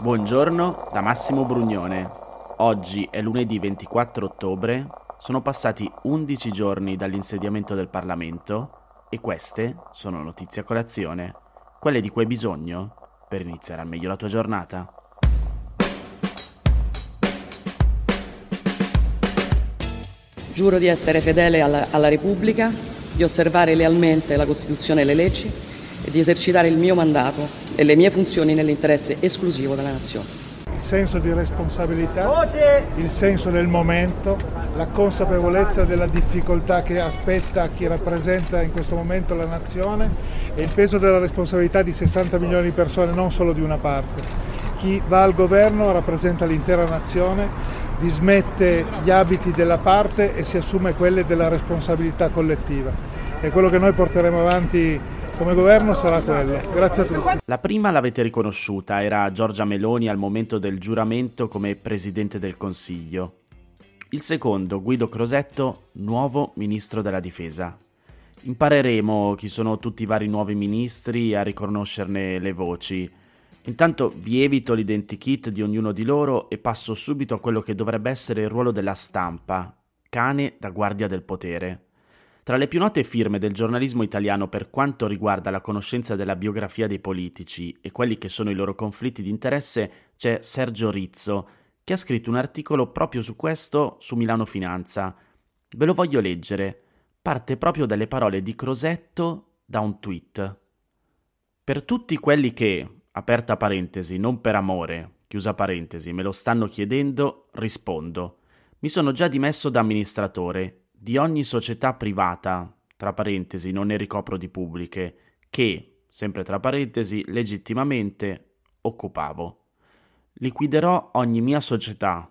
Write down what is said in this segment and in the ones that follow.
Buongiorno da Massimo Brugnone. Oggi è lunedì 24 ottobre, sono passati 11 giorni dall'insediamento del Parlamento e queste sono notizie a colazione, quelle di cui hai bisogno per iniziare al meglio la tua giornata. Giuro di essere fedele alla, alla Repubblica, di osservare lealmente la Costituzione e le leggi e di esercitare il mio mandato e le mie funzioni nell'interesse esclusivo della Nazione. Il senso di responsabilità, il senso del momento, la consapevolezza della difficoltà che aspetta chi rappresenta in questo momento la Nazione e il peso della responsabilità di 60 milioni di persone, non solo di una parte. Chi va al governo rappresenta l'intera Nazione, dismette gli abiti della parte e si assume quelle della responsabilità collettiva. E quello che noi porteremo avanti come governo sarà quello. Grazie a tutti. La prima l'avete riconosciuta, era Giorgia Meloni al momento del giuramento come Presidente del Consiglio. Il secondo, Guido Crosetto, nuovo Ministro della Difesa. Impareremo chi sono tutti i vari nuovi ministri a riconoscerne le voci. Intanto vi evito l'identikit di ognuno di loro e passo subito a quello che dovrebbe essere il ruolo della stampa, cane da guardia del potere. Tra le più note firme del giornalismo italiano per quanto riguarda la conoscenza della biografia dei politici e quelli che sono i loro conflitti di interesse c'è Sergio Rizzo, che ha scritto un articolo proprio su questo su Milano Finanza. Ve lo voglio leggere. Parte proprio dalle parole di Crosetto da un tweet. Per tutti quelli che, aperta parentesi, non per amore, chiusa parentesi, me lo stanno chiedendo, rispondo. Mi sono già dimesso da amministratore di ogni società privata, tra parentesi, non ne ricopro di pubbliche, che, sempre tra parentesi, legittimamente occupavo. Liquiderò ogni mia società,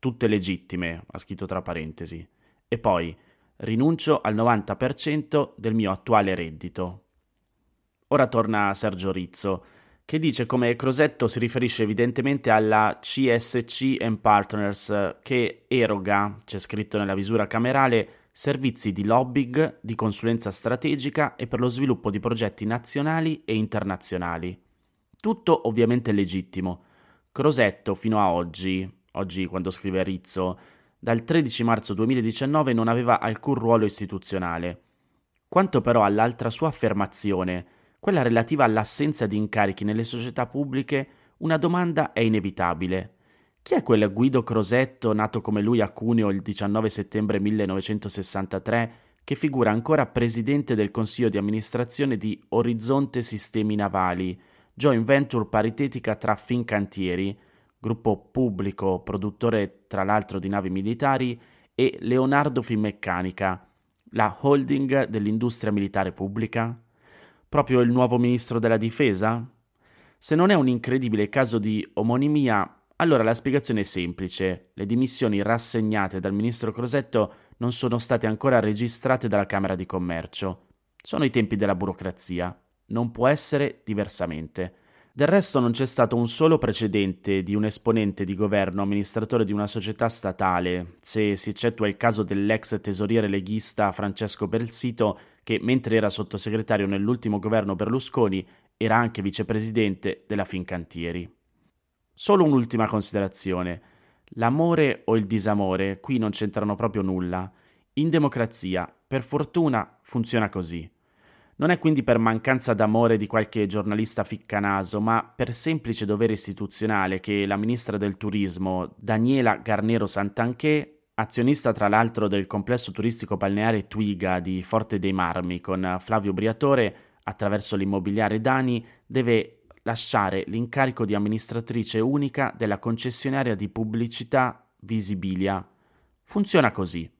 tutte legittime, ha scritto tra parentesi, e poi rinuncio al 90% del mio attuale reddito. Ora torna Sergio Rizzo, che dice come Crosetto si riferisce evidentemente alla CSC Partners che eroga, c'è scritto nella visura camerale, servizi di lobbying, di consulenza strategica e per lo sviluppo di progetti nazionali e internazionali. Tutto ovviamente legittimo. Crosetto fino a oggi, oggi quando scrive Rizzo, dal 13 marzo 2019 non aveva alcun ruolo istituzionale. Quanto però all'altra sua affermazione, quella relativa all'assenza di incarichi nelle società pubbliche, una domanda è inevitabile. Chi è quel Guido Crosetto, nato come lui a Cuneo il 19 settembre 1963, che figura ancora presidente del consiglio di amministrazione di Orizzonte Sistemi Navali, joint venture paritetica tra Fincantieri, gruppo pubblico produttore tra l'altro di navi militari, e Leonardo Finmeccanica, la holding dell'industria militare pubblica? proprio il nuovo ministro della difesa? Se non è un incredibile caso di omonimia, allora la spiegazione è semplice. Le dimissioni rassegnate dal ministro Crosetto non sono state ancora registrate dalla Camera di Commercio. Sono i tempi della burocrazia. Non può essere diversamente. Del resto non c'è stato un solo precedente di un esponente di governo amministratore di una società statale, se si eccettua il caso dell'ex tesoriere leghista Francesco Belsito, che mentre era sottosegretario nell'ultimo governo Berlusconi era anche vicepresidente della Fincantieri. Solo un'ultima considerazione. L'amore o il disamore qui non c'entrano proprio nulla. In democrazia, per fortuna, funziona così. Non è quindi per mancanza d'amore di qualche giornalista ficcanaso, ma per semplice dovere istituzionale che la ministra del turismo, Daniela Garnero Santanché, azionista tra l'altro del complesso turistico balneare Twiga di Forte dei Marmi con Flavio Briatore, attraverso l'immobiliare Dani, deve lasciare l'incarico di amministratrice unica della concessionaria di pubblicità Visibilia. Funziona così.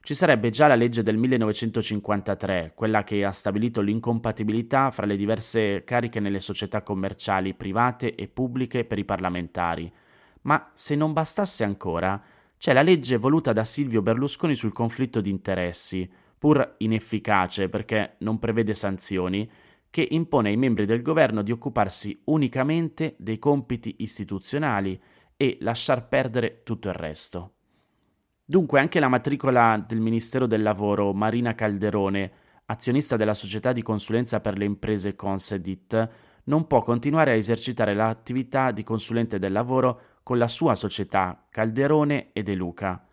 Ci sarebbe già la legge del 1953, quella che ha stabilito l'incompatibilità fra le diverse cariche nelle società commerciali private e pubbliche per i parlamentari. Ma se non bastasse ancora, c'è la legge voluta da Silvio Berlusconi sul conflitto di interessi, pur inefficace perché non prevede sanzioni, che impone ai membri del governo di occuparsi unicamente dei compiti istituzionali e lasciar perdere tutto il resto. Dunque anche la matricola del Ministero del Lavoro Marina Calderone, azionista della società di consulenza per le imprese Consedit, non può continuare a esercitare l'attività di consulente del lavoro con la sua società Calderone e De Luca.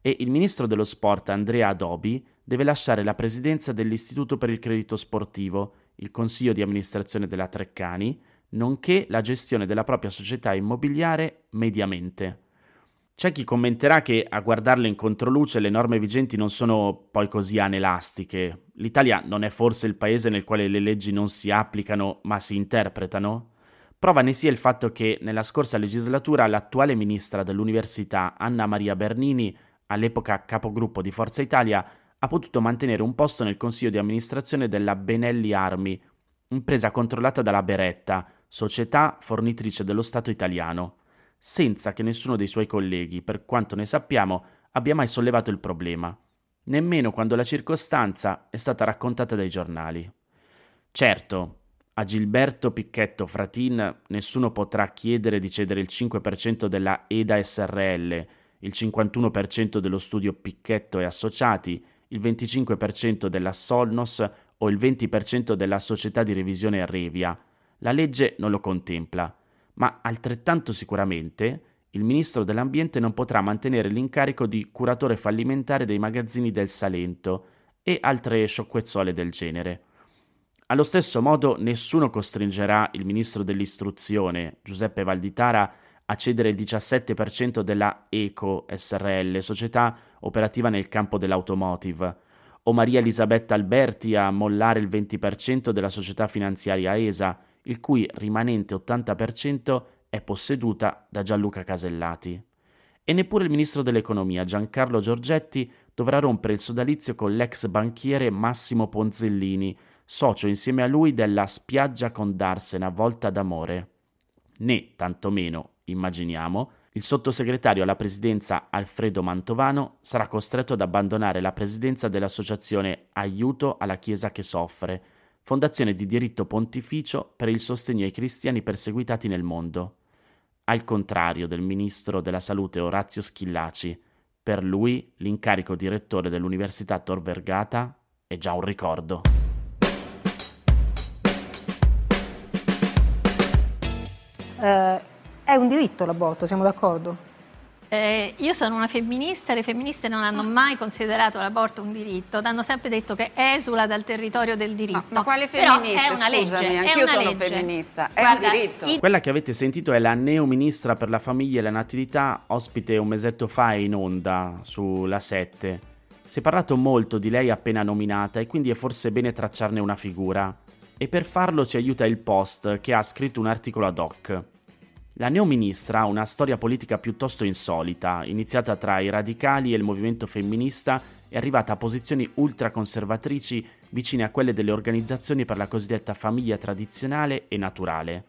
E il ministro dello sport Andrea Adobi deve lasciare la presidenza dell'Istituto per il Credito Sportivo, il consiglio di amministrazione della Treccani, nonché la gestione della propria società immobiliare mediamente. C'è chi commenterà che a guardarle in controluce le norme vigenti non sono poi così anelastiche. L'Italia non è forse il paese nel quale le leggi non si applicano ma si interpretano? Prova ne sia il fatto che nella scorsa legislatura l'attuale ministra dell'Università Anna Maria Bernini, all'epoca capogruppo di Forza Italia, ha potuto mantenere un posto nel consiglio di amministrazione della Benelli Armi, impresa controllata dalla Beretta, società fornitrice dello Stato italiano senza che nessuno dei suoi colleghi, per quanto ne sappiamo, abbia mai sollevato il problema, nemmeno quando la circostanza è stata raccontata dai giornali. Certo, a Gilberto Picchetto Fratin nessuno potrà chiedere di cedere il 5% della EDA SRL, il 51% dello studio Picchetto e Associati, il 25% della Solnos o il 20% della società di revisione Revia. La legge non lo contempla ma altrettanto sicuramente il ministro dell'Ambiente non potrà mantenere l'incarico di curatore fallimentare dei magazzini del Salento e altre sciocquezzole del genere. Allo stesso modo nessuno costringerà il ministro dell'istruzione, Giuseppe Valditara, a cedere il 17% della ECO SRL, società operativa nel campo dell'automotive, o Maria Elisabetta Alberti a mollare il 20% della società finanziaria ESA, il cui rimanente 80% è posseduta da Gianluca Casellati. E neppure il ministro dell'economia Giancarlo Giorgetti dovrà rompere il sodalizio con l'ex banchiere Massimo Ponzellini, socio insieme a lui della spiaggia con Darsena volta d'amore. Né, tantomeno, immaginiamo, il sottosegretario alla presidenza Alfredo Mantovano sarà costretto ad abbandonare la presidenza dell'associazione Aiuto alla Chiesa che soffre, fondazione di diritto pontificio per il sostegno ai cristiani perseguitati nel mondo. Al contrario del ministro della Salute Orazio Schillaci, per lui l'incarico di rettore dell'Università Tor Vergata è già un ricordo. È un diritto l'aborto, siamo d'accordo? Eh, io sono una femminista, le femministe non hanno mai considerato l'aborto un diritto, hanno sempre detto che esula dal territorio del diritto. Ma, ma quale femminista? Però è una legge, Scusami, è anch'io una sono legge. femminista, è Guarda, un diritto. il- Quella che avete sentito è la neo-ministra per la famiglia e la natività, ospite un mesetto fa in onda sulla 7. Si è parlato molto di lei appena nominata e quindi è forse bene tracciarne una figura. E per farlo ci aiuta il Post, che ha scritto un articolo ad hoc. La neoministra ha una storia politica piuttosto insolita, iniziata tra i radicali e il movimento femminista e arrivata a posizioni ultraconservatrici vicine a quelle delle organizzazioni per la cosiddetta famiglia tradizionale e naturale.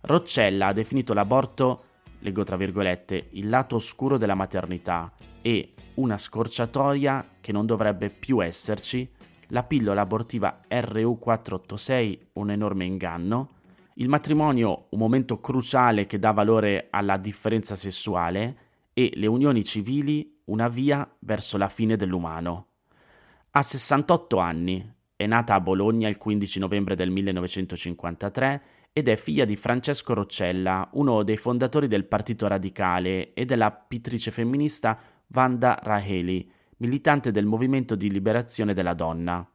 Roccella ha definito l'aborto, leggo tra virgolette, il lato oscuro della maternità e una scorciatoia che non dovrebbe più esserci, la pillola abortiva RU486 un enorme inganno, il matrimonio un momento cruciale che dà valore alla differenza sessuale e le unioni civili una via verso la fine dell'umano. Ha 68 anni, è nata a Bologna il 15 novembre del 1953 ed è figlia di Francesco Roccella, uno dei fondatori del Partito Radicale e della pittrice femminista Wanda Raheli, militante del movimento di liberazione della donna.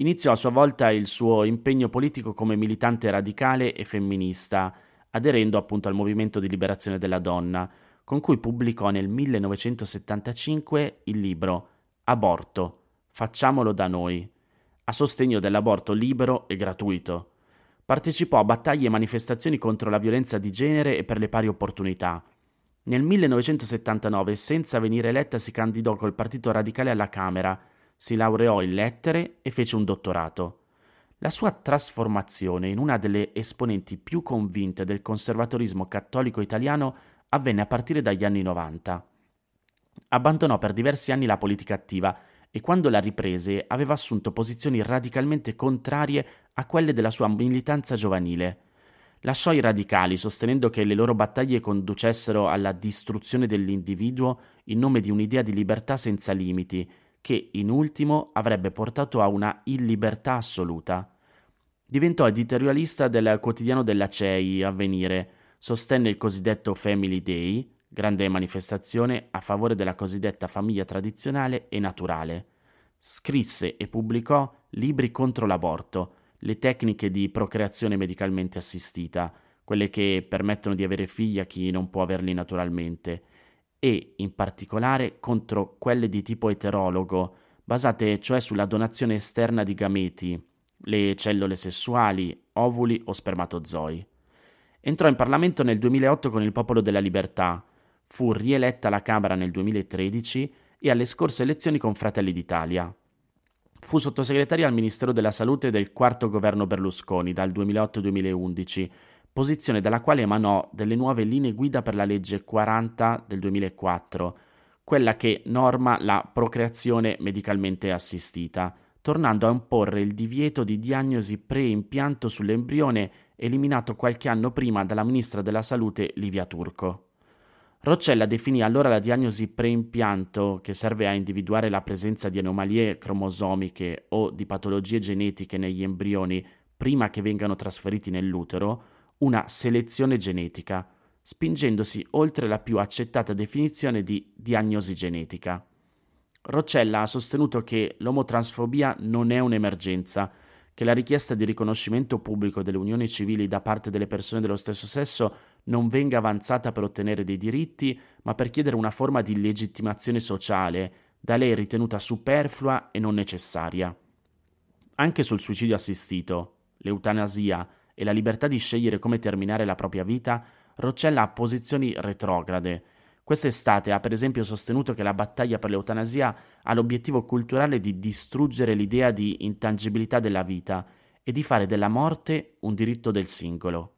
Iniziò a sua volta il suo impegno politico come militante radicale e femminista, aderendo appunto al movimento di liberazione della donna, con cui pubblicò nel 1975 il libro Aborto, facciamolo da noi, a sostegno dell'aborto libero e gratuito. Partecipò a battaglie e manifestazioni contro la violenza di genere e per le pari opportunità. Nel 1979, senza venire eletta, si candidò col Partito Radicale alla Camera, si laureò in lettere e fece un dottorato. La sua trasformazione in una delle esponenti più convinte del conservatorismo cattolico italiano avvenne a partire dagli anni 90. Abbandonò per diversi anni la politica attiva e quando la riprese aveva assunto posizioni radicalmente contrarie a quelle della sua militanza giovanile. Lasciò i radicali sostenendo che le loro battaglie conducessero alla distruzione dell'individuo in nome di un'idea di libertà senza limiti che in ultimo avrebbe portato a una illibertà assoluta. Diventò editorialista del quotidiano della CEI, Avvenire, sostenne il cosiddetto Family Day, grande manifestazione a favore della cosiddetta famiglia tradizionale e naturale. Scrisse e pubblicò libri contro l'aborto, le tecniche di procreazione medicalmente assistita, quelle che permettono di avere figli a chi non può averli naturalmente, e in particolare contro quelle di tipo eterologo, basate cioè sulla donazione esterna di gameti, le cellule sessuali, ovuli o spermatozoi. Entrò in Parlamento nel 2008 con il Popolo della Libertà, fu rieletta alla Camera nel 2013 e alle scorse elezioni con Fratelli d'Italia. Fu sottosegretaria al Ministero della Salute del quarto governo Berlusconi dal 2008-2011, posizione dalla quale emanò delle nuove linee guida per la legge 40 del 2004, quella che norma la procreazione medicalmente assistita, tornando a imporre il divieto di diagnosi pre-impianto sull'embrione eliminato qualche anno prima dalla ministra della Salute Livia Turco. Roccella definì allora la diagnosi preimpianto, che serve a individuare la presenza di anomalie cromosomiche o di patologie genetiche negli embrioni prima che vengano trasferiti nell'utero, una selezione genetica, spingendosi oltre la più accettata definizione di diagnosi genetica. Roccella ha sostenuto che l'omotransfobia non è un'emergenza, che la richiesta di riconoscimento pubblico delle unioni civili da parte delle persone dello stesso sesso non venga avanzata per ottenere dei diritti, ma per chiedere una forma di legittimazione sociale, da lei ritenuta superflua e non necessaria. Anche sul suicidio assistito, l'eutanasia e la libertà di scegliere come terminare la propria vita, Roccella ha posizioni retrograde. Quest'estate ha per esempio sostenuto che la battaglia per l'eutanasia ha l'obiettivo culturale di distruggere l'idea di intangibilità della vita e di fare della morte un diritto del singolo.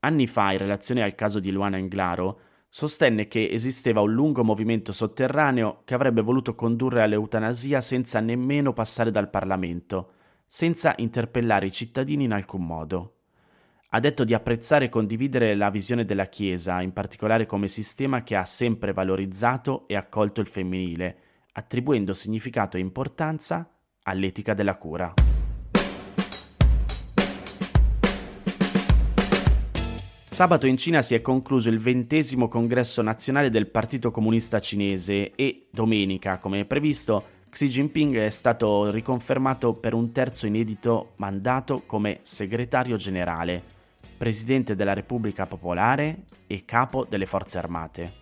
Anni fa, in relazione al caso di Luana Englaro, sostenne che esisteva un lungo movimento sotterraneo che avrebbe voluto condurre all'eutanasia senza nemmeno passare dal Parlamento, senza interpellare i cittadini in alcun modo. Ha detto di apprezzare e condividere la visione della Chiesa, in particolare come sistema che ha sempre valorizzato e accolto il femminile, attribuendo significato e importanza all'etica della cura. Sabato in Cina si è concluso il ventesimo congresso nazionale del Partito Comunista Cinese e domenica, come previsto, Xi Jinping è stato riconfermato per un terzo inedito mandato come segretario generale, presidente della Repubblica Popolare e capo delle forze armate.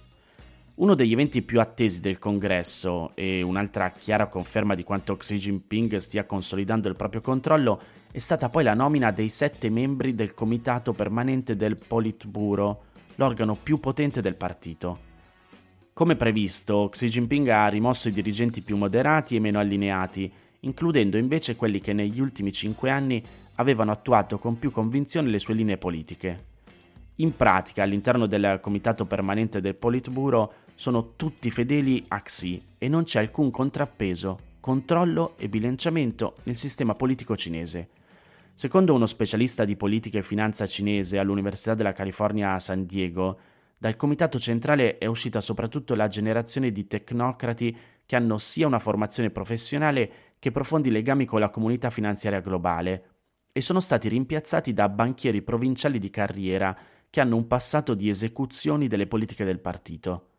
Uno degli eventi più attesi del congresso e un'altra chiara conferma di quanto Xi Jinping stia consolidando il proprio controllo è stata poi la nomina dei sette membri del comitato permanente del Politburo, l'organo più potente del partito. Come previsto, Xi Jinping ha rimosso i dirigenti più moderati e meno allineati, includendo invece quelli che negli ultimi cinque anni avevano attuato con più convinzione le sue linee politiche. In pratica, all'interno del comitato permanente del Politburo sono tutti fedeli a Xi e non c'è alcun contrappeso, controllo e bilanciamento nel sistema politico cinese. Secondo uno specialista di politica e finanza cinese all'Università della California a San Diego, dal comitato centrale è uscita soprattutto la generazione di tecnocrati che hanno sia una formazione professionale che profondi legami con la comunità finanziaria globale e sono stati rimpiazzati da banchieri provinciali di carriera che hanno un passato di esecuzioni delle politiche del partito.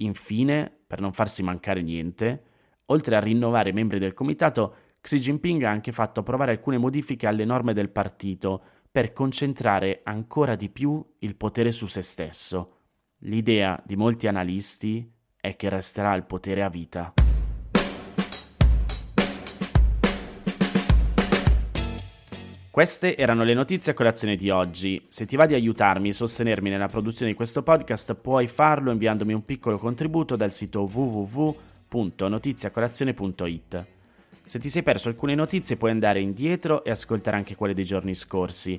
Infine, per non farsi mancare niente, oltre a rinnovare i membri del comitato, Xi Jinping ha anche fatto approvare alcune modifiche alle norme del partito per concentrare ancora di più il potere su se stesso. L'idea di molti analisti è che resterà al potere a vita. Queste erano le notizie a colazione di oggi. Se ti va di aiutarmi e sostenermi nella produzione di questo podcast, puoi farlo inviandomi un piccolo contributo dal sito www.notiziacolazione.it. Se ti sei perso alcune notizie puoi andare indietro e ascoltare anche quelle dei giorni scorsi